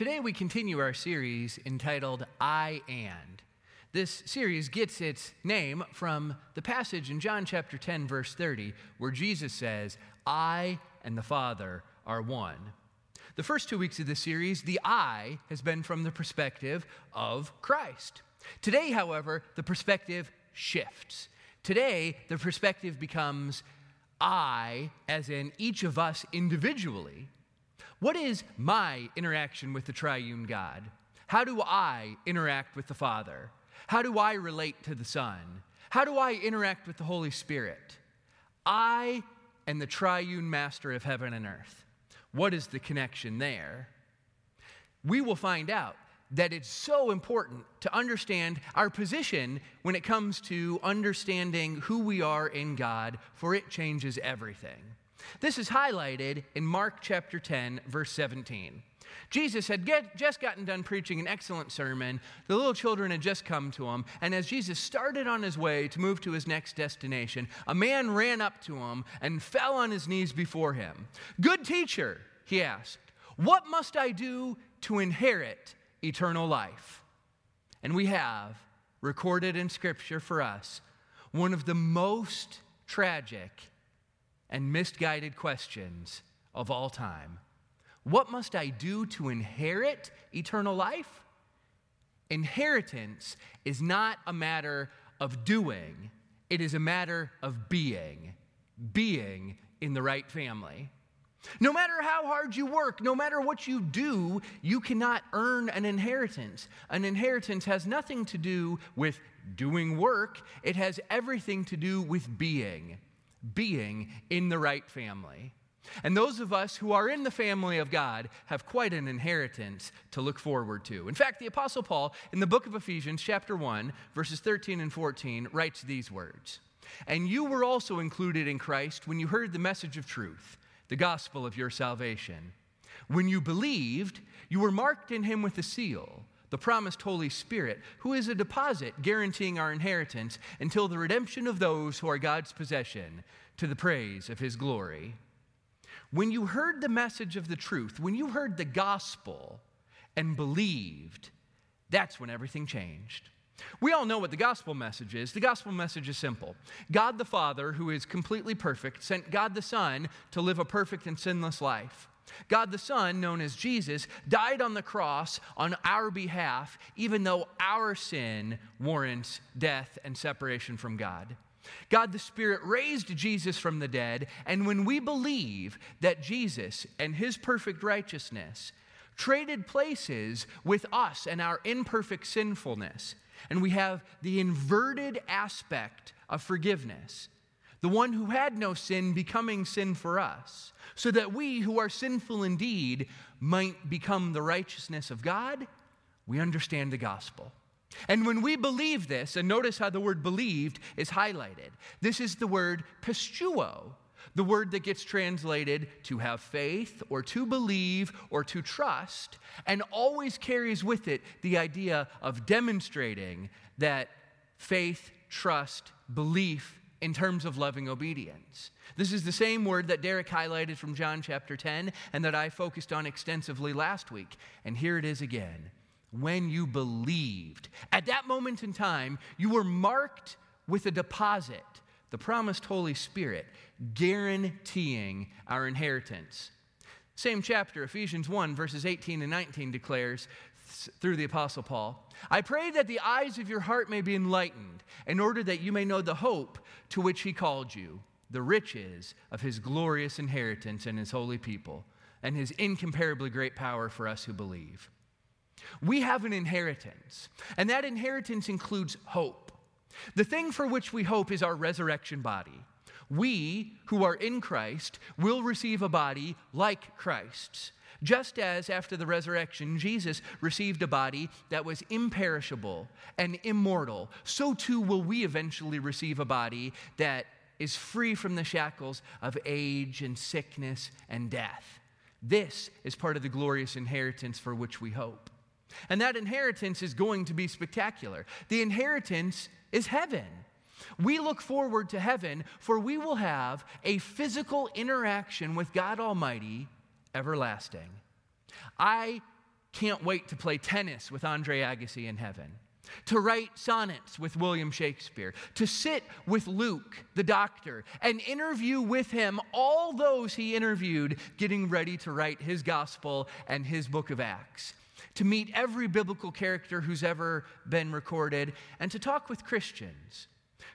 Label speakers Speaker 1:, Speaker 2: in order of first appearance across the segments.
Speaker 1: Today we continue our series entitled I and. This series gets its name from the passage in John chapter 10, verse 30, where Jesus says, I and the Father are one. The first two weeks of this series, the I has been from the perspective of Christ. Today, however, the perspective shifts. Today, the perspective becomes I, as in each of us individually. What is my interaction with the triune God? How do I interact with the Father? How do I relate to the Son? How do I interact with the Holy Spirit? I and the triune master of heaven and earth. What is the connection there? We will find out that it's so important to understand our position when it comes to understanding who we are in God, for it changes everything. This is highlighted in Mark chapter 10, verse 17. Jesus had get, just gotten done preaching an excellent sermon. The little children had just come to him. And as Jesus started on his way to move to his next destination, a man ran up to him and fell on his knees before him. Good teacher, he asked, what must I do to inherit eternal life? And we have recorded in Scripture for us one of the most tragic and misguided questions of all time. What must I do to inherit eternal life? Inheritance is not a matter of doing, it is a matter of being, being in the right family. No matter how hard you work, no matter what you do, you cannot earn an inheritance. An inheritance has nothing to do with doing work, it has everything to do with being, being in the right family. And those of us who are in the family of God have quite an inheritance to look forward to. In fact, the Apostle Paul, in the book of Ephesians, chapter 1, verses 13 and 14, writes these words And you were also included in Christ when you heard the message of truth, the gospel of your salvation. When you believed, you were marked in him with a seal, the promised Holy Spirit, who is a deposit guaranteeing our inheritance until the redemption of those who are God's possession, to the praise of his glory. When you heard the message of the truth, when you heard the gospel and believed, that's when everything changed. We all know what the gospel message is. The gospel message is simple God the Father, who is completely perfect, sent God the Son to live a perfect and sinless life. God the Son, known as Jesus, died on the cross on our behalf, even though our sin warrants death and separation from God. God the Spirit raised Jesus from the dead, and when we believe that Jesus and his perfect righteousness traded places with us and our imperfect sinfulness, and we have the inverted aspect of forgiveness, the one who had no sin becoming sin for us, so that we who are sinful indeed might become the righteousness of God, we understand the gospel. And when we believe this, and notice how the word believed is highlighted, this is the word pisteuo, the word that gets translated to have faith or to believe or to trust, and always carries with it the idea of demonstrating that faith, trust, belief in terms of loving obedience. This is the same word that Derek highlighted from John chapter 10 and that I focused on extensively last week. And here it is again when you believed. At that moment in time, you were marked with a deposit, the promised Holy Spirit, guaranteeing our inheritance. Same chapter, Ephesians 1, verses 18 and 19 declares through the Apostle Paul I pray that the eyes of your heart may be enlightened, in order that you may know the hope to which he called you, the riches of his glorious inheritance in his holy people, and his incomparably great power for us who believe. We have an inheritance, and that inheritance includes hope. The thing for which we hope is our resurrection body. We who are in Christ will receive a body like Christ's. Just as after the resurrection, Jesus received a body that was imperishable and immortal, so too will we eventually receive a body that is free from the shackles of age and sickness and death. This is part of the glorious inheritance for which we hope. And that inheritance is going to be spectacular. The inheritance is heaven. We look forward to heaven, for we will have a physical interaction with God Almighty everlasting. I can't wait to play tennis with Andre Agassi in heaven, to write sonnets with William Shakespeare, to sit with Luke, the doctor, and interview with him all those he interviewed getting ready to write his gospel and his book of Acts, to meet every biblical character who's ever been recorded, and to talk with Christians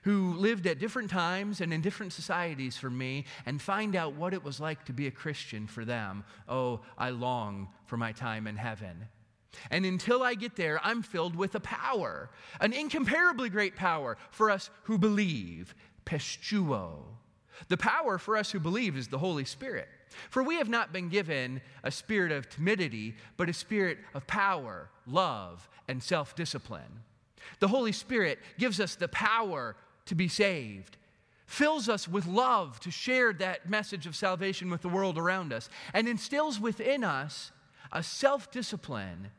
Speaker 1: who lived at different times and in different societies for me and find out what it was like to be a Christian for them. Oh, I long for my time in heaven. And until I get there, I'm filled with a power, an incomparably great power for us who believe, pisteuo. The power for us who believe is the Holy Spirit. For we have not been given a spirit of timidity, but a spirit of power, love, and self discipline. The Holy Spirit gives us the power to be saved, fills us with love to share that message of salvation with the world around us, and instills within us a self discipline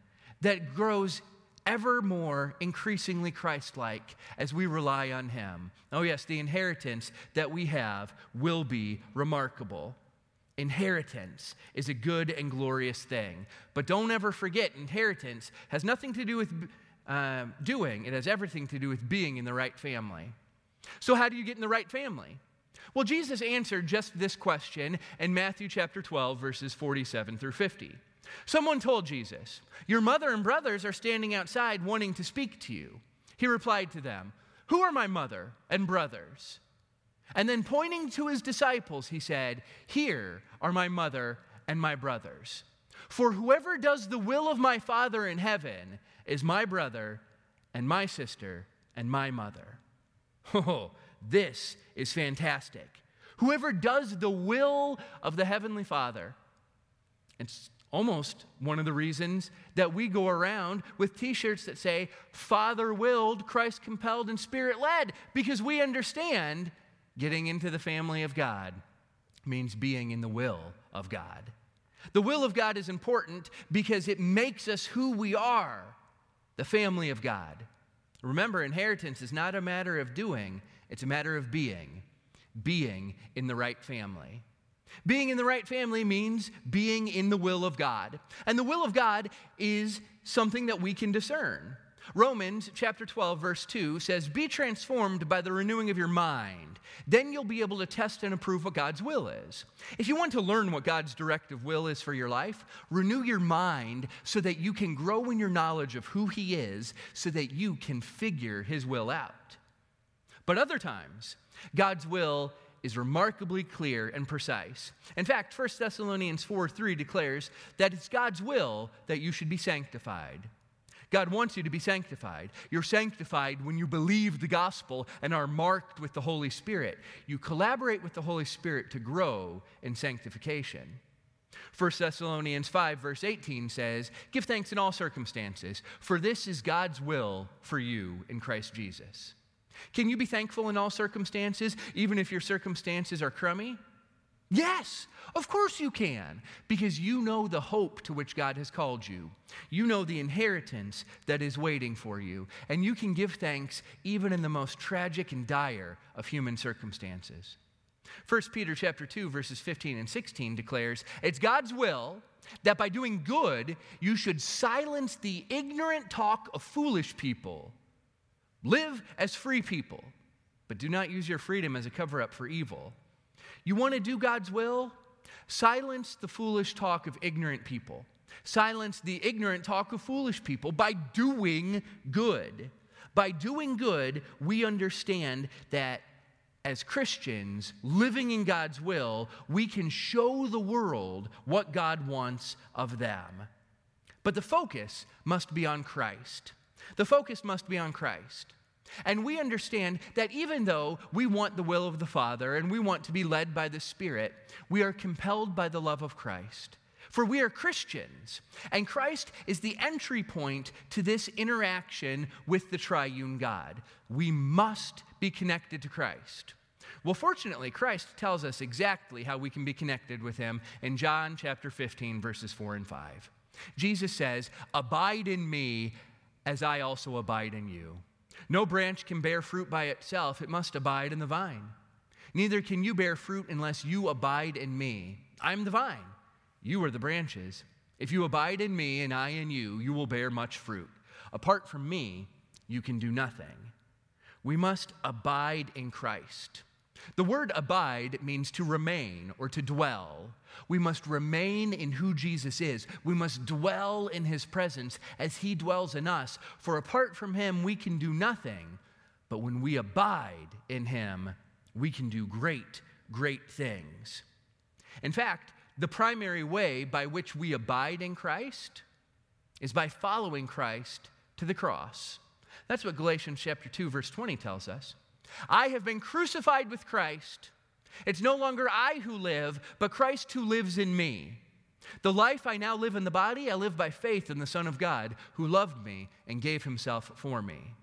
Speaker 1: that grows ever more increasingly Christ like as we rely on Him. Oh, yes, the inheritance that we have will be remarkable. Inheritance is a good and glorious thing. But don't ever forget, inheritance has nothing to do with uh, doing, it has everything to do with being in the right family. So, how do you get in the right family? Well, Jesus answered just this question in Matthew chapter 12, verses 47 through 50. Someone told Jesus, Your mother and brothers are standing outside wanting to speak to you. He replied to them, Who are my mother and brothers? And then pointing to his disciples, he said, Here are my mother and my brothers. For whoever does the will of my Father in heaven is my brother and my sister and my mother. Oh, this is fantastic. Whoever does the will of the Heavenly Father, it's almost one of the reasons that we go around with t shirts that say, Father willed, Christ compelled, and Spirit led, because we understand getting into the family of God means being in the will of God. The will of God is important because it makes us who we are, the family of God. Remember, inheritance is not a matter of doing, it's a matter of being. Being in the right family. Being in the right family means being in the will of God. And the will of God is something that we can discern. Romans chapter 12, verse 2 says, Be transformed by the renewing of your mind. Then you'll be able to test and approve what God's will is. If you want to learn what God's directive will is for your life, renew your mind so that you can grow in your knowledge of who He is, so that you can figure His will out. But other times, God's will is remarkably clear and precise. In fact, 1 Thessalonians 4 3 declares that it's God's will that you should be sanctified. God wants you to be sanctified. You're sanctified when you believe the gospel and are marked with the Holy Spirit. You collaborate with the Holy Spirit to grow in sanctification. 1 Thessalonians 5, verse 18 says, Give thanks in all circumstances, for this is God's will for you in Christ Jesus. Can you be thankful in all circumstances, even if your circumstances are crummy? Yes, of course you can, because you know the hope to which God has called you. You know the inheritance that is waiting for you, and you can give thanks even in the most tragic and dire of human circumstances. 1 Peter chapter 2 verses 15 and 16 declares, "It's God's will that by doing good you should silence the ignorant talk of foolish people. Live as free people, but do not use your freedom as a cover up for evil." You want to do God's will? Silence the foolish talk of ignorant people. Silence the ignorant talk of foolish people by doing good. By doing good, we understand that as Christians living in God's will, we can show the world what God wants of them. But the focus must be on Christ. The focus must be on Christ. And we understand that even though we want the will of the Father and we want to be led by the Spirit, we are compelled by the love of Christ. For we are Christians, and Christ is the entry point to this interaction with the triune God. We must be connected to Christ. Well, fortunately, Christ tells us exactly how we can be connected with him in John chapter 15, verses 4 and 5. Jesus says, Abide in me as I also abide in you. No branch can bear fruit by itself, it must abide in the vine. Neither can you bear fruit unless you abide in me. I'm the vine, you are the branches. If you abide in me and I in you, you will bear much fruit. Apart from me, you can do nothing. We must abide in Christ. The word abide means to remain or to dwell. We must remain in who Jesus is. We must dwell in his presence as he dwells in us. For apart from him, we can do nothing. But when we abide in him, we can do great, great things. In fact, the primary way by which we abide in Christ is by following Christ to the cross. That's what Galatians chapter 2 verse 20 tells us. I have been crucified with Christ. It's no longer I who live, but Christ who lives in me. The life I now live in the body, I live by faith in the Son of God who loved me and gave himself for me.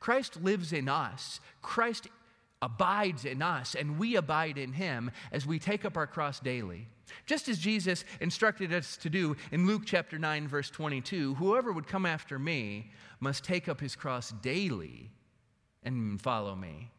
Speaker 1: Christ lives in us. Christ abides in us, and we abide in him as we take up our cross daily. Just as Jesus instructed us to do in Luke chapter 9, verse 22 whoever would come after me must take up his cross daily and follow me.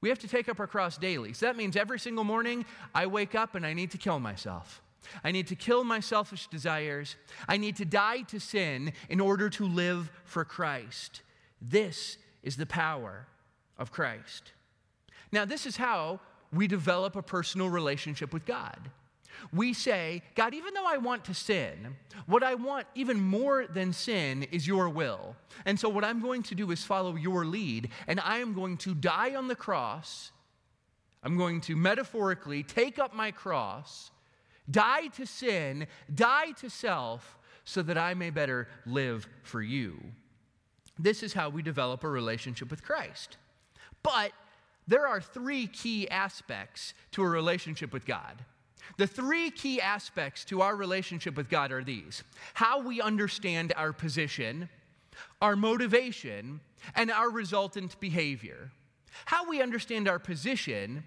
Speaker 1: We have to take up our cross daily. So that means every single morning I wake up and I need to kill myself. I need to kill my selfish desires. I need to die to sin in order to live for Christ. This is the power of Christ. Now, this is how we develop a personal relationship with God we say, God, even though I want to sin, what I want even more than sin is your will. And so, what I'm going to do is follow your lead, and I am going to die on the cross. I'm going to metaphorically take up my cross, die to sin, die to self, so that I may better live for you. This is how we develop a relationship with Christ. But there are three key aspects to a relationship with God. The three key aspects to our relationship with God are these how we understand our position, our motivation, and our resultant behavior. How we understand our position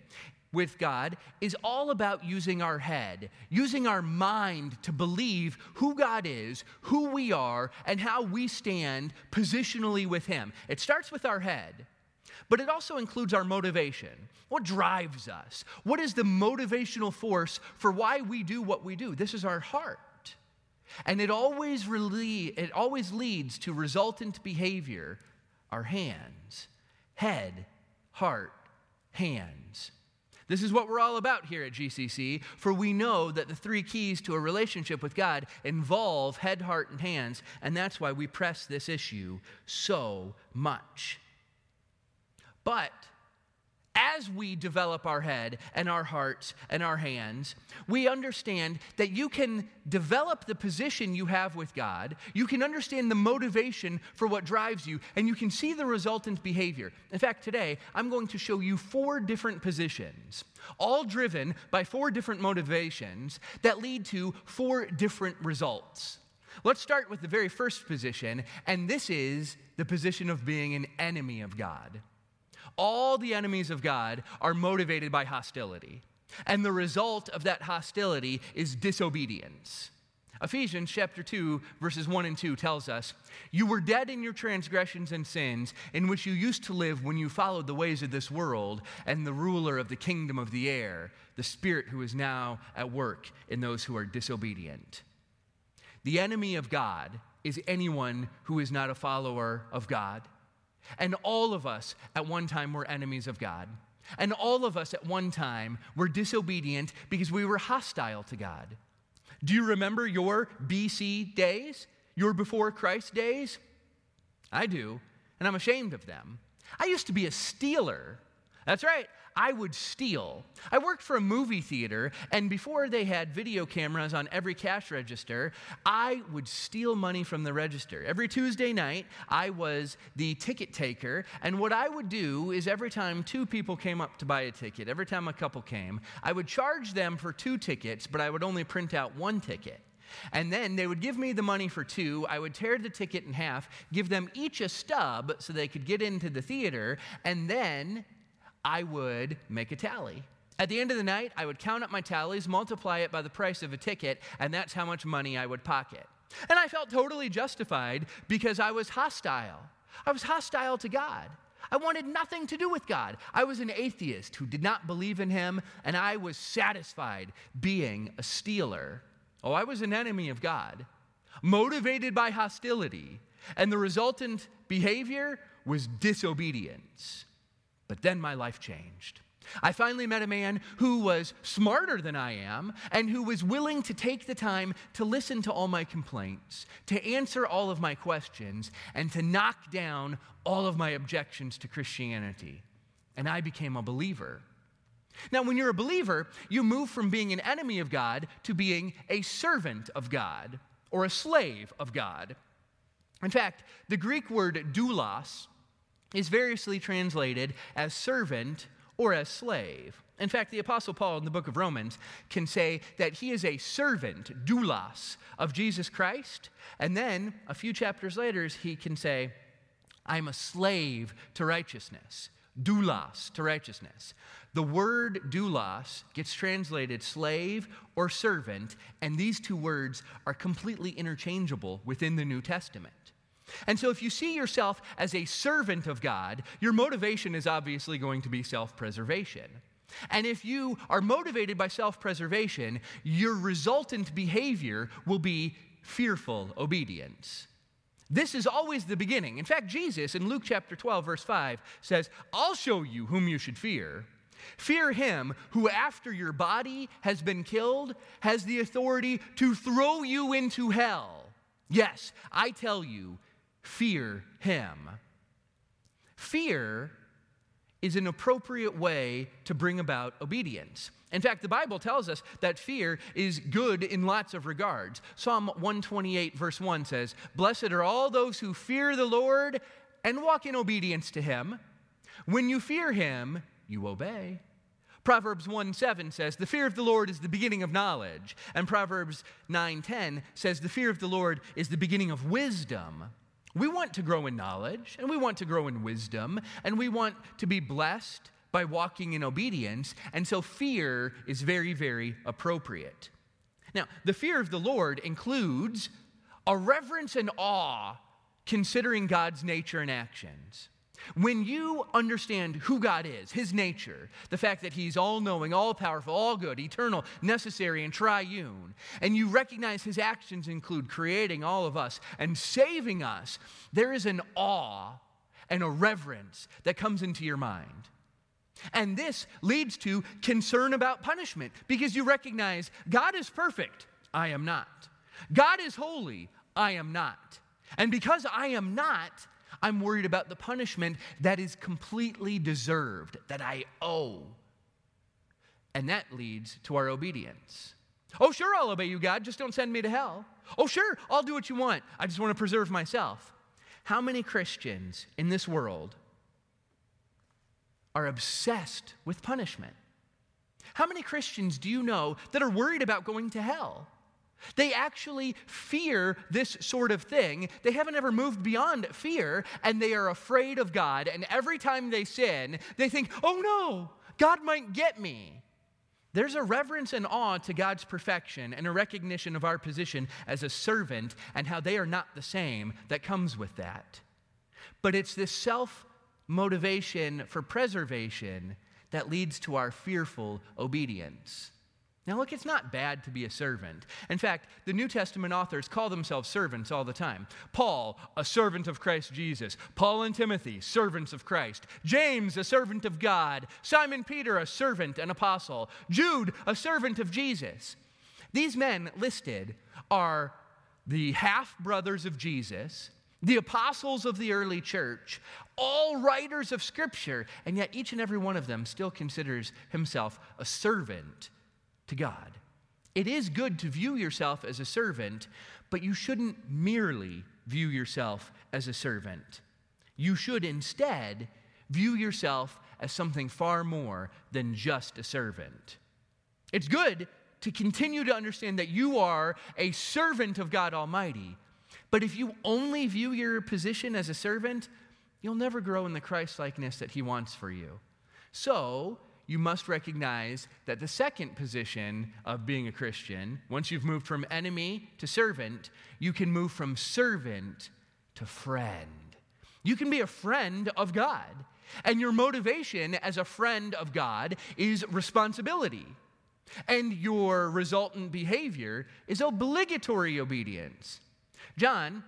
Speaker 1: with God is all about using our head, using our mind to believe who God is, who we are, and how we stand positionally with Him. It starts with our head. But it also includes our motivation. What drives us? What is the motivational force for why we do what we do? This is our heart. And it always, rele- it always leads to resultant behavior our hands, head, heart, hands. This is what we're all about here at GCC, for we know that the three keys to a relationship with God involve head, heart, and hands, and that's why we press this issue so much. But as we develop our head and our hearts and our hands, we understand that you can develop the position you have with God, you can understand the motivation for what drives you, and you can see the resultant behavior. In fact, today I'm going to show you four different positions, all driven by four different motivations that lead to four different results. Let's start with the very first position, and this is the position of being an enemy of God all the enemies of God are motivated by hostility. And the result of that hostility is disobedience. Ephesians chapter 2, verses 1 and 2 tells us, You were dead in your transgressions and sins, in which you used to live when you followed the ways of this world and the ruler of the kingdom of the air, the Spirit who is now at work in those who are disobedient. The enemy of God is anyone who is not a follower of God. And all of us at one time were enemies of God. And all of us at one time were disobedient because we were hostile to God. Do you remember your BC days? Your before Christ days? I do, and I'm ashamed of them. I used to be a stealer. That's right. I would steal. I worked for a movie theater, and before they had video cameras on every cash register, I would steal money from the register. Every Tuesday night, I was the ticket taker, and what I would do is every time two people came up to buy a ticket, every time a couple came, I would charge them for two tickets, but I would only print out one ticket. And then they would give me the money for two. I would tear the ticket in half, give them each a stub so they could get into the theater, and then I would make a tally. At the end of the night, I would count up my tallies, multiply it by the price of a ticket, and that's how much money I would pocket. And I felt totally justified because I was hostile. I was hostile to God. I wanted nothing to do with God. I was an atheist who did not believe in Him, and I was satisfied being a stealer. Oh, I was an enemy of God, motivated by hostility, and the resultant behavior was disobedience. But then my life changed. I finally met a man who was smarter than I am and who was willing to take the time to listen to all my complaints, to answer all of my questions, and to knock down all of my objections to Christianity. And I became a believer. Now, when you're a believer, you move from being an enemy of God to being a servant of God or a slave of God. In fact, the Greek word doulos is variously translated as servant or as slave. In fact, the Apostle Paul in the book of Romans can say that he is a servant, doulos, of Jesus Christ. And then a few chapters later, he can say, I'm a slave to righteousness, doulos to righteousness. The word doulos gets translated slave or servant, and these two words are completely interchangeable within the New Testament. And so, if you see yourself as a servant of God, your motivation is obviously going to be self preservation. And if you are motivated by self preservation, your resultant behavior will be fearful obedience. This is always the beginning. In fact, Jesus in Luke chapter 12, verse 5 says, I'll show you whom you should fear. Fear him who, after your body has been killed, has the authority to throw you into hell. Yes, I tell you, fear him. Fear is an appropriate way to bring about obedience. In fact, the Bible tells us that fear is good in lots of regards. Psalm 128, verse 1 says, Blessed are all those who fear the Lord and walk in obedience to him. When you fear him, you obey. Proverbs 1 7 says, The fear of the Lord is the beginning of knowledge. And Proverbs 9 10 says, The fear of the Lord is the beginning of wisdom. We want to grow in knowledge, and we want to grow in wisdom, and we want to be blessed by walking in obedience, and so fear is very, very appropriate. Now, the fear of the Lord includes a reverence and awe considering God's nature and actions. When you understand who God is, His nature, the fact that He's all knowing, all powerful, all good, eternal, necessary, and triune, and you recognize His actions include creating all of us and saving us, there is an awe and a reverence that comes into your mind. And this leads to concern about punishment because you recognize God is perfect, I am not. God is holy, I am not. And because I am not, I'm worried about the punishment that is completely deserved, that I owe. And that leads to our obedience. Oh, sure, I'll obey you, God, just don't send me to hell. Oh, sure, I'll do what you want. I just want to preserve myself. How many Christians in this world are obsessed with punishment? How many Christians do you know that are worried about going to hell? They actually fear this sort of thing. They haven't ever moved beyond fear, and they are afraid of God. And every time they sin, they think, oh no, God might get me. There's a reverence and awe to God's perfection and a recognition of our position as a servant and how they are not the same that comes with that. But it's this self motivation for preservation that leads to our fearful obedience. Now, look, it's not bad to be a servant. In fact, the New Testament authors call themselves servants all the time. Paul, a servant of Christ Jesus. Paul and Timothy, servants of Christ. James, a servant of God. Simon Peter, a servant and apostle. Jude, a servant of Jesus. These men listed are the half brothers of Jesus, the apostles of the early church, all writers of Scripture, and yet each and every one of them still considers himself a servant to God. It is good to view yourself as a servant, but you shouldn't merely view yourself as a servant. You should instead view yourself as something far more than just a servant. It's good to continue to understand that you are a servant of God Almighty, but if you only view your position as a servant, you'll never grow in the Christ likeness that He wants for you. So, you must recognize that the second position of being a Christian, once you've moved from enemy to servant, you can move from servant to friend. You can be a friend of God. And your motivation as a friend of God is responsibility. And your resultant behavior is obligatory obedience. John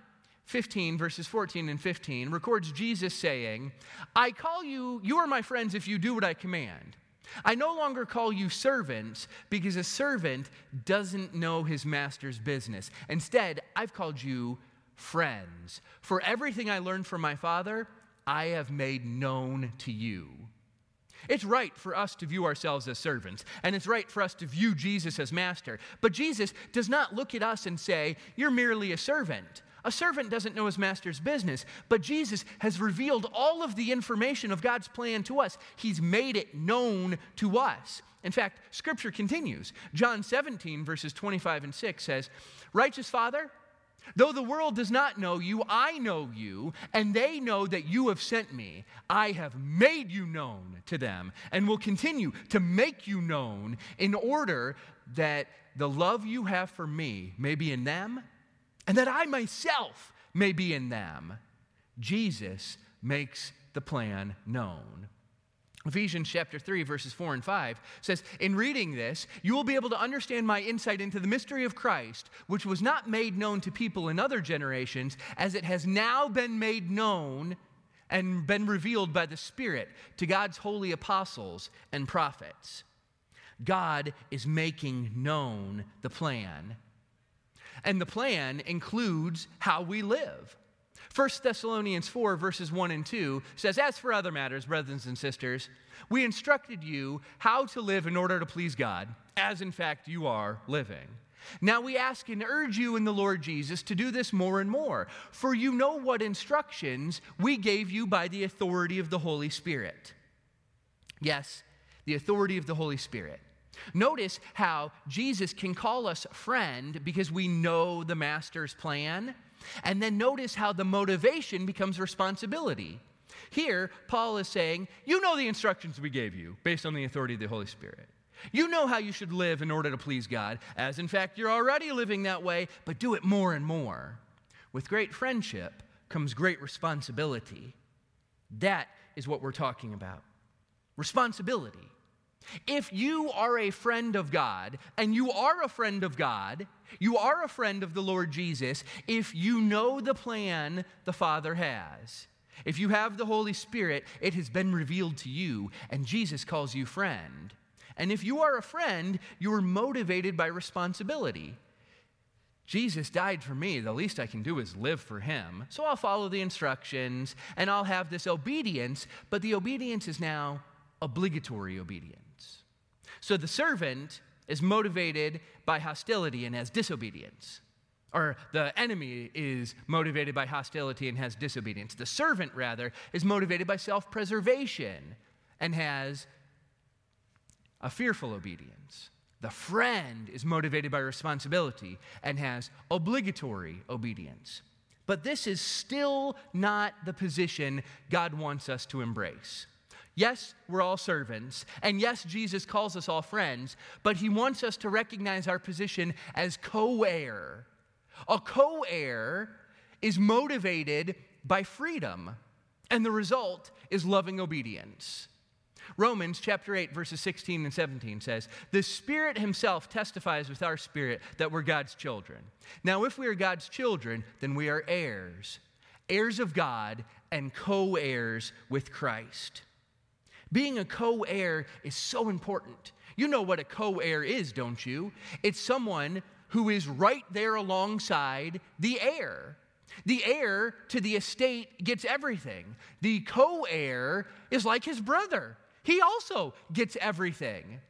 Speaker 1: 15, verses 14 and 15, records Jesus saying, I call you, you are my friends if you do what I command. I no longer call you servants because a servant doesn't know his master's business. Instead, I've called you friends. For everything I learned from my Father, I have made known to you. It's right for us to view ourselves as servants, and it's right for us to view Jesus as master. But Jesus does not look at us and say, You're merely a servant. A servant doesn't know his master's business, but Jesus has revealed all of the information of God's plan to us. He's made it known to us. In fact, scripture continues. John 17, verses 25 and 6 says, Righteous Father, Though the world does not know you, I know you, and they know that you have sent me. I have made you known to them and will continue to make you known in order that the love you have for me may be in them and that I myself may be in them. Jesus makes the plan known. Ephesians chapter 3, verses 4 and 5 says, In reading this, you will be able to understand my insight into the mystery of Christ, which was not made known to people in other generations, as it has now been made known and been revealed by the Spirit to God's holy apostles and prophets. God is making known the plan. And the plan includes how we live. 1 Thessalonians 4, verses 1 and 2 says, As for other matters, brothers and sisters, we instructed you how to live in order to please God, as in fact you are living. Now we ask and urge you in the Lord Jesus to do this more and more, for you know what instructions we gave you by the authority of the Holy Spirit. Yes, the authority of the Holy Spirit. Notice how Jesus can call us friend because we know the Master's plan and then notice how the motivation becomes responsibility. Here, Paul is saying, You know the instructions we gave you based on the authority of the Holy Spirit. You know how you should live in order to please God, as in fact you're already living that way, but do it more and more. With great friendship comes great responsibility. That is what we're talking about responsibility. If you are a friend of God, and you are a friend of God, you are a friend of the Lord Jesus if you know the plan the Father has. If you have the Holy Spirit, it has been revealed to you, and Jesus calls you friend. And if you are a friend, you are motivated by responsibility. Jesus died for me. The least I can do is live for him. So I'll follow the instructions and I'll have this obedience, but the obedience is now obligatory obedience. So the servant is motivated by hostility and has disobedience. Or the enemy is motivated by hostility and has disobedience. The servant, rather, is motivated by self preservation and has a fearful obedience. The friend is motivated by responsibility and has obligatory obedience. But this is still not the position God wants us to embrace. Yes, we're all servants. And yes, Jesus calls us all friends, but he wants us to recognize our position as co heir. A co heir is motivated by freedom, and the result is loving obedience. Romans chapter 8, verses 16 and 17 says, The Spirit Himself testifies with our spirit that we're God's children. Now, if we are God's children, then we are heirs, heirs of God, and co heirs with Christ. Being a co heir is so important. You know what a co heir is, don't you? It's someone who is right there alongside the heir. The heir to the estate gets everything. The co heir is like his brother, he also gets everything.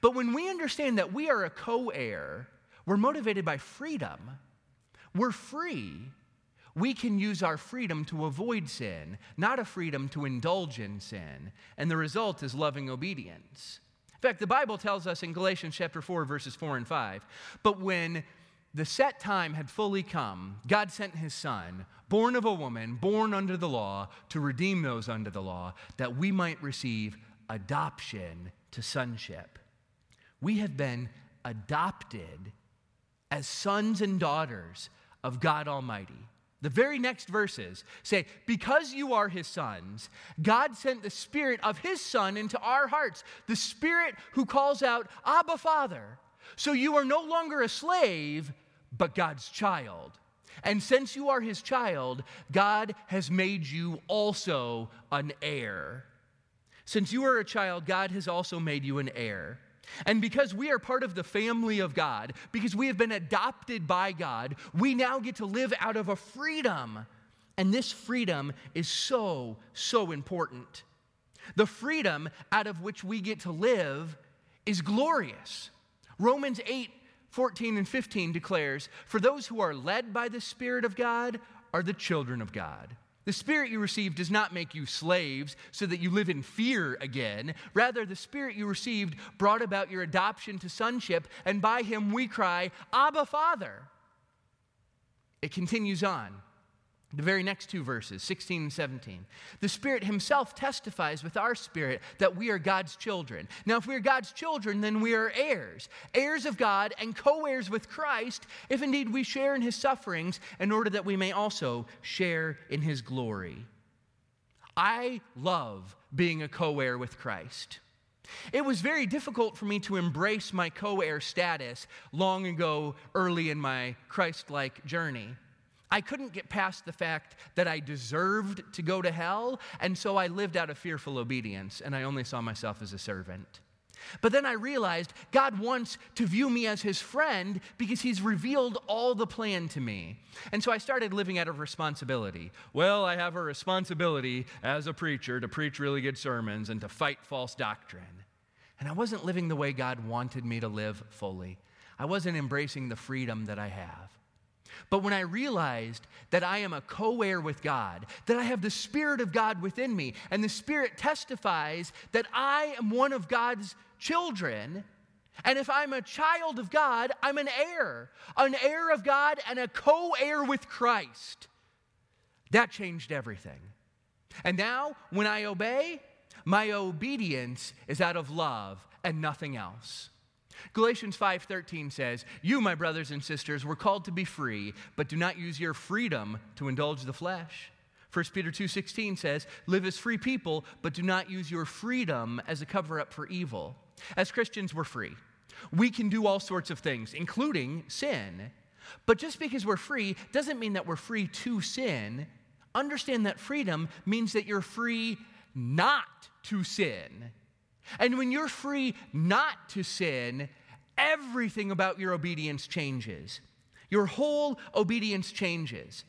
Speaker 1: But when we understand that we are a co heir, we're motivated by freedom. We're free we can use our freedom to avoid sin, not a freedom to indulge in sin. And the result is loving obedience. In fact, the Bible tells us in Galatians chapter 4, verses 4 and 5, but when the set time had fully come, God sent his son, born of a woman, born under the law, to redeem those under the law, that we might receive adoption to sonship. We have been adopted as sons and daughters of God Almighty. The very next verses say, Because you are his sons, God sent the spirit of his son into our hearts, the spirit who calls out, Abba, Father. So you are no longer a slave, but God's child. And since you are his child, God has made you also an heir. Since you are a child, God has also made you an heir. And because we are part of the family of God, because we have been adopted by God, we now get to live out of a freedom. And this freedom is so, so important. The freedom out of which we get to live is glorious. Romans 8 14 and 15 declares, For those who are led by the Spirit of God are the children of God. The Spirit you received does not make you slaves so that you live in fear again. Rather, the Spirit you received brought about your adoption to sonship, and by him we cry, Abba, Father. It continues on. The very next two verses, 16 and 17. The Spirit Himself testifies with our spirit that we are God's children. Now, if we are God's children, then we are heirs, heirs of God and co heirs with Christ, if indeed we share in His sufferings, in order that we may also share in His glory. I love being a co heir with Christ. It was very difficult for me to embrace my co heir status long ago, early in my Christ like journey. I couldn't get past the fact that I deserved to go to hell, and so I lived out of fearful obedience, and I only saw myself as a servant. But then I realized God wants to view me as his friend because he's revealed all the plan to me. And so I started living out of responsibility. Well, I have a responsibility as a preacher to preach really good sermons and to fight false doctrine. And I wasn't living the way God wanted me to live fully. I wasn't embracing the freedom that I have. But when I realized that I am a co heir with God, that I have the Spirit of God within me, and the Spirit testifies that I am one of God's children, and if I'm a child of God, I'm an heir, an heir of God and a co heir with Christ. That changed everything. And now, when I obey, my obedience is out of love and nothing else. Galatians 5:13 says, "You, my brothers and sisters, were called to be free, but do not use your freedom to indulge the flesh." 1 Peter 2:16 says, "Live as free people, but do not use your freedom as a cover up for evil." As Christians, we're free. We can do all sorts of things, including sin. But just because we're free doesn't mean that we're free to sin. Understand that freedom means that you're free not to sin. And when you're free not to sin, everything about your obedience changes. Your whole obedience changes.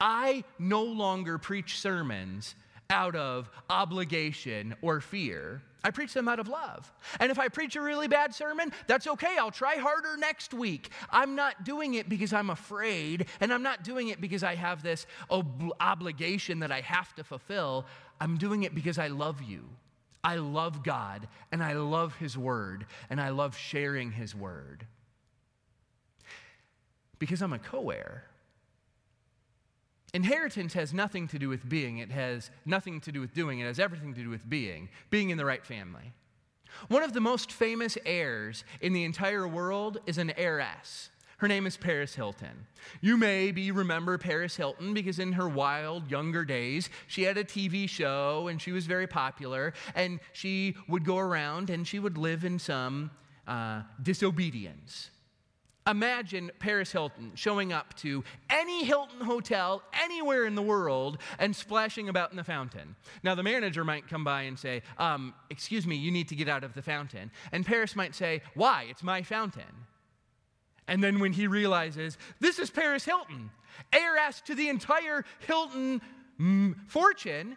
Speaker 1: I no longer preach sermons out of obligation or fear. I preach them out of love. And if I preach a really bad sermon, that's okay. I'll try harder next week. I'm not doing it because I'm afraid, and I'm not doing it because I have this ob- obligation that I have to fulfill. I'm doing it because I love you. I love God and I love His Word and I love sharing His Word. Because I'm a co heir. Inheritance has nothing to do with being, it has nothing to do with doing, it has everything to do with being, being in the right family. One of the most famous heirs in the entire world is an heiress. Her name is Paris Hilton. You maybe remember Paris Hilton because in her wild younger days, she had a TV show and she was very popular, and she would go around and she would live in some uh, disobedience. Imagine Paris Hilton showing up to any Hilton hotel anywhere in the world and splashing about in the fountain. Now, the manager might come by and say, um, Excuse me, you need to get out of the fountain. And Paris might say, Why? It's my fountain. And then when he realizes, this is Paris Hilton, heiress to the entire Hilton mm, fortune,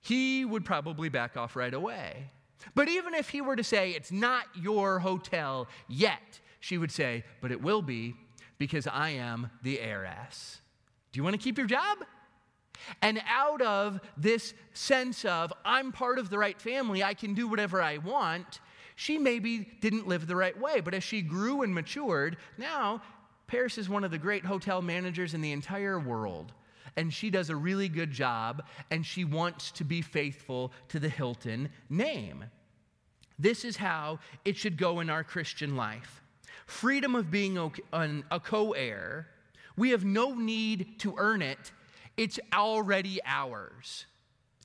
Speaker 1: he would probably back off right away. But even if he were to say, it's not your hotel yet, she would say, but it will be because I am the heiress. Do you want to keep your job? And out of this sense of, I'm part of the right family, I can do whatever I want, she maybe didn't live the right way. But as she grew and matured, now Paris is one of the great hotel managers in the entire world. And she does a really good job, and she wants to be faithful to the Hilton name. This is how it should go in our Christian life freedom of being a co heir. We have no need to earn it it's already ours.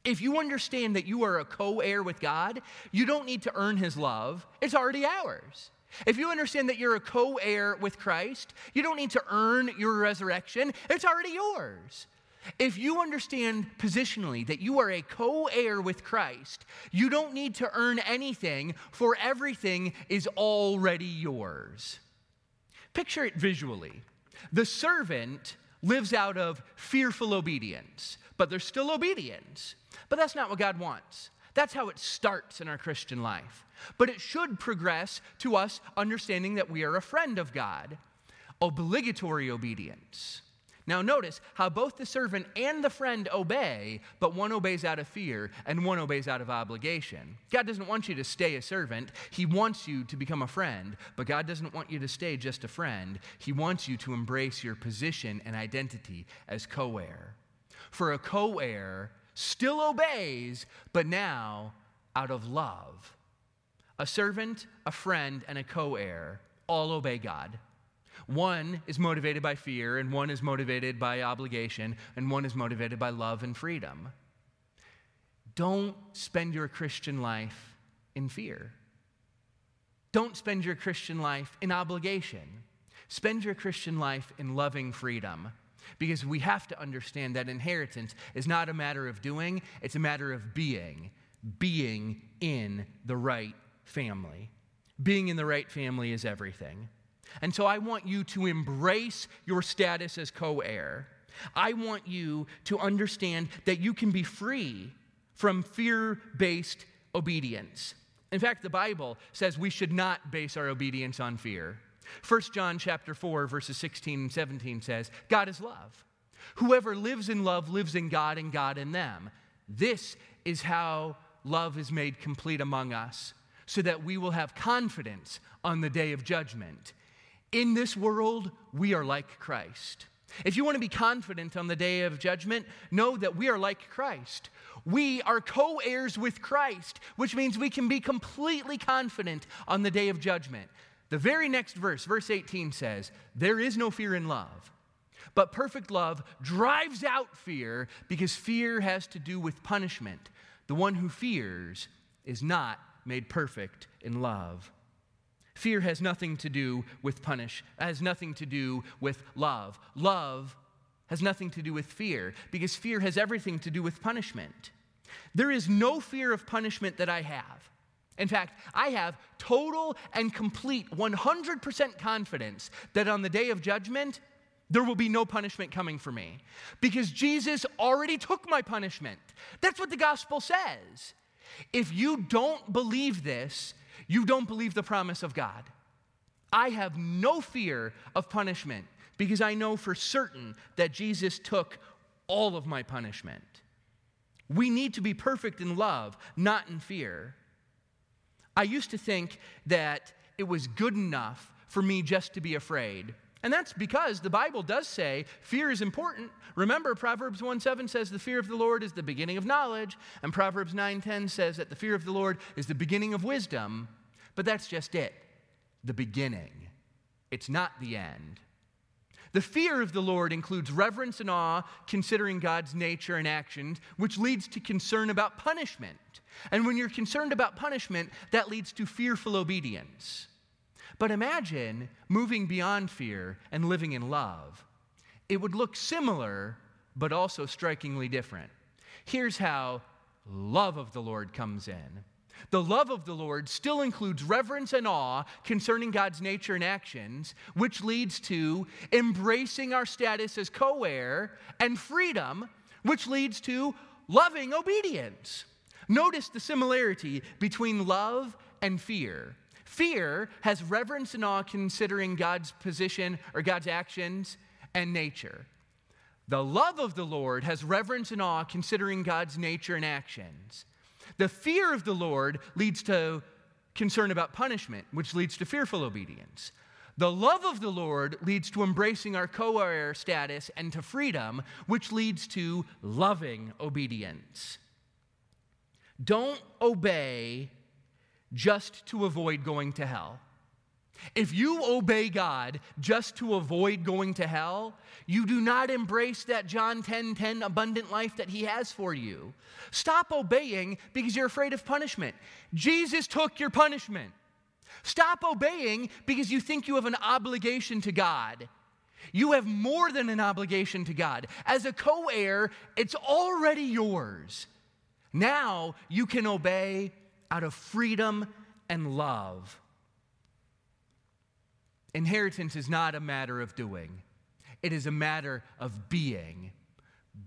Speaker 1: If you understand that you are a co heir with God, you don't need to earn his love, it's already ours. If you understand that you're a co heir with Christ, you don't need to earn your resurrection, it's already yours. If you understand positionally that you are a co heir with Christ, you don't need to earn anything, for everything is already yours. Picture it visually. The servant lives out of fearful obedience, but there's still obedience. But that's not what God wants. That's how it starts in our Christian life. But it should progress to us understanding that we are a friend of God. Obligatory obedience. Now, notice how both the servant and the friend obey, but one obeys out of fear and one obeys out of obligation. God doesn't want you to stay a servant, He wants you to become a friend, but God doesn't want you to stay just a friend. He wants you to embrace your position and identity as co heir. For a co heir still obeys, but now out of love. A servant, a friend, and a co heir all obey God. One is motivated by fear, and one is motivated by obligation, and one is motivated by love and freedom. Don't spend your Christian life in fear. Don't spend your Christian life in obligation. Spend your Christian life in loving freedom. Because we have to understand that inheritance is not a matter of doing, it's a matter of being, being in the right family. Being in the right family is everything. And so I want you to embrace your status as co heir. I want you to understand that you can be free from fear based obedience. In fact, the Bible says we should not base our obedience on fear. 1 John chapter 4 verses 16 and 17 says, God is love. Whoever lives in love lives in God and God in them. This is how love is made complete among us, so that we will have confidence on the day of judgment. In this world, we are like Christ. If you want to be confident on the day of judgment, know that we are like Christ. We are co heirs with Christ, which means we can be completely confident on the day of judgment. The very next verse, verse 18 says, There is no fear in love, but perfect love drives out fear because fear has to do with punishment. The one who fears is not made perfect in love. Fear has nothing to do with punish, has nothing to do with love. Love has nothing to do with fear because fear has everything to do with punishment. There is no fear of punishment that I have. In fact, I have total and complete 100% confidence that on the day of judgment, there will be no punishment coming for me because Jesus already took my punishment. That's what the gospel says. If you don't believe this, you don't believe the promise of God. I have no fear of punishment because I know for certain that Jesus took all of my punishment. We need to be perfect in love, not in fear. I used to think that it was good enough for me just to be afraid. And that's because the Bible does say fear is important. Remember, Proverbs 1 7 says the fear of the Lord is the beginning of knowledge, and Proverbs 9 10 says that the fear of the Lord is the beginning of wisdom. But that's just it the beginning. It's not the end. The fear of the Lord includes reverence and awe, considering God's nature and actions, which leads to concern about punishment. And when you're concerned about punishment, that leads to fearful obedience. But imagine moving beyond fear and living in love. It would look similar, but also strikingly different. Here's how love of the Lord comes in. The love of the Lord still includes reverence and awe concerning God's nature and actions, which leads to embracing our status as co heir, and freedom, which leads to loving obedience. Notice the similarity between love and fear. Fear has reverence and awe considering God's position or God's actions and nature. The love of the Lord has reverence and awe considering God's nature and actions. The fear of the Lord leads to concern about punishment, which leads to fearful obedience. The love of the Lord leads to embracing our co heir status and to freedom, which leads to loving obedience. Don't obey just to avoid going to hell. If you obey God just to avoid going to hell, you do not embrace that John 10 10 abundant life that He has for you. Stop obeying because you're afraid of punishment. Jesus took your punishment. Stop obeying because you think you have an obligation to God. You have more than an obligation to God. As a co heir, it's already yours. Now you can obey out of freedom and love. Inheritance is not a matter of doing, it is a matter of being,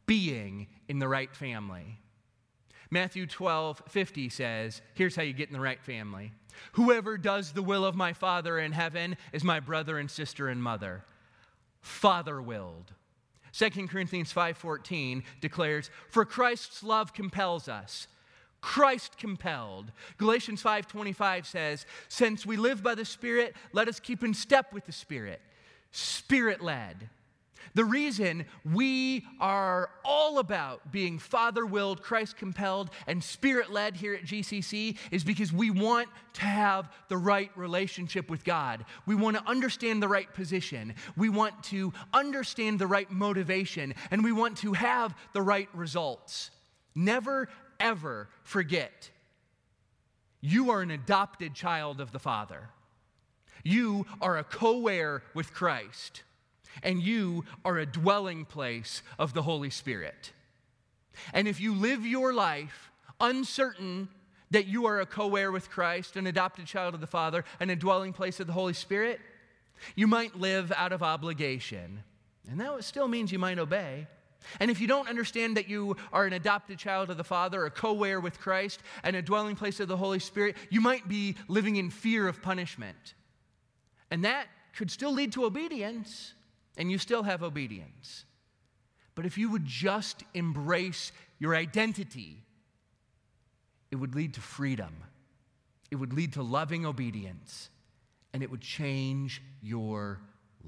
Speaker 1: being in the right family. Matthew 12, 50 says, Here's how you get in the right family. Whoever does the will of my Father in heaven is my brother and sister and mother. Father willed. 2 Corinthians 5:14 declares, "For Christ's love compels us." Christ compelled. Galatians 5:25 says, "Since we live by the Spirit, let us keep in step with the Spirit." Spirit led. The reason we are all about being father willed, Christ compelled, and spirit led here at GCC is because we want to have the right relationship with God. We want to understand the right position. We want to understand the right motivation, and we want to have the right results. Never, ever forget you are an adopted child of the Father. You are a co heir with Christ and you are a dwelling place of the Holy Spirit. And if you live your life uncertain that you are a co heir with Christ, an adopted child of the Father, and a dwelling place of the Holy Spirit, you might live out of obligation. And that still means you might obey. And if you don't understand that you are an adopted child of the Father, a co heir with Christ, and a dwelling place of the Holy Spirit, you might be living in fear of punishment. And that could still lead to obedience, and you still have obedience. But if you would just embrace your identity, it would lead to freedom. It would lead to loving obedience, and it would change your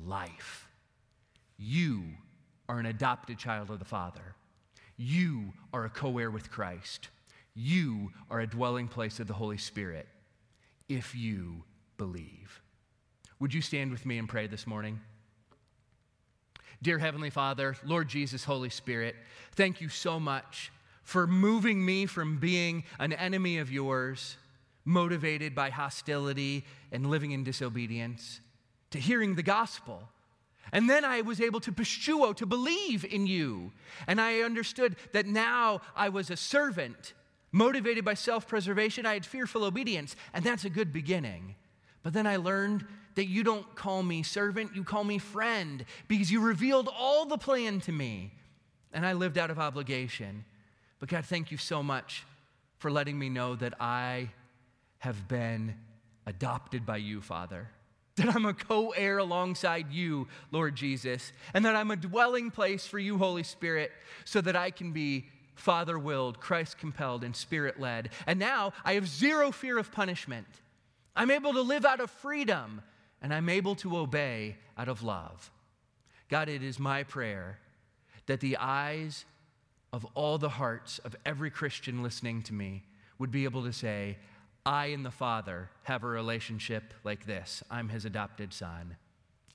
Speaker 1: life. You are an adopted child of the Father. You are a co heir with Christ. You are a dwelling place of the Holy Spirit if you believe. Would you stand with me and pray this morning? Dear Heavenly Father, Lord Jesus, Holy Spirit, thank you so much for moving me from being an enemy of yours, motivated by hostility and living in disobedience, to hearing the gospel. And then I was able to pisteuo, oh, to believe in you. And I understood that now I was a servant, motivated by self preservation. I had fearful obedience, and that's a good beginning. But then I learned that you don't call me servant, you call me friend, because you revealed all the plan to me. And I lived out of obligation. But God, thank you so much for letting me know that I have been adopted by you, Father. That I'm a co heir alongside you, Lord Jesus, and that I'm a dwelling place for you, Holy Spirit, so that I can be Father willed, Christ compelled, and Spirit led. And now I have zero fear of punishment. I'm able to live out of freedom and I'm able to obey out of love. God, it is my prayer that the eyes of all the hearts of every Christian listening to me would be able to say, I and the Father have a relationship like this. I'm his adopted son.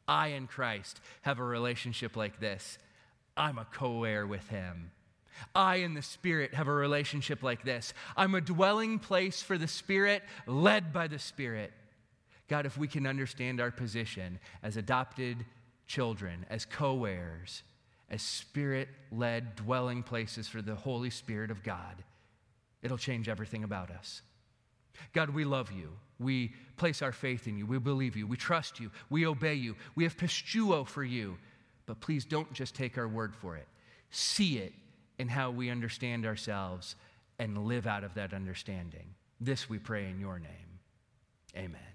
Speaker 1: I and Christ have a relationship like this. I'm a co heir with him. I and the Spirit have a relationship like this. I'm a dwelling place for the Spirit, led by the Spirit. God, if we can understand our position as adopted children, as co heirs, as spirit led dwelling places for the Holy Spirit of God, it'll change everything about us. God, we love you. We place our faith in you. We believe you. We trust you. We obey you. We have pisteuo for you. But please don't just take our word for it. See it in how we understand ourselves and live out of that understanding. This we pray in your name. Amen.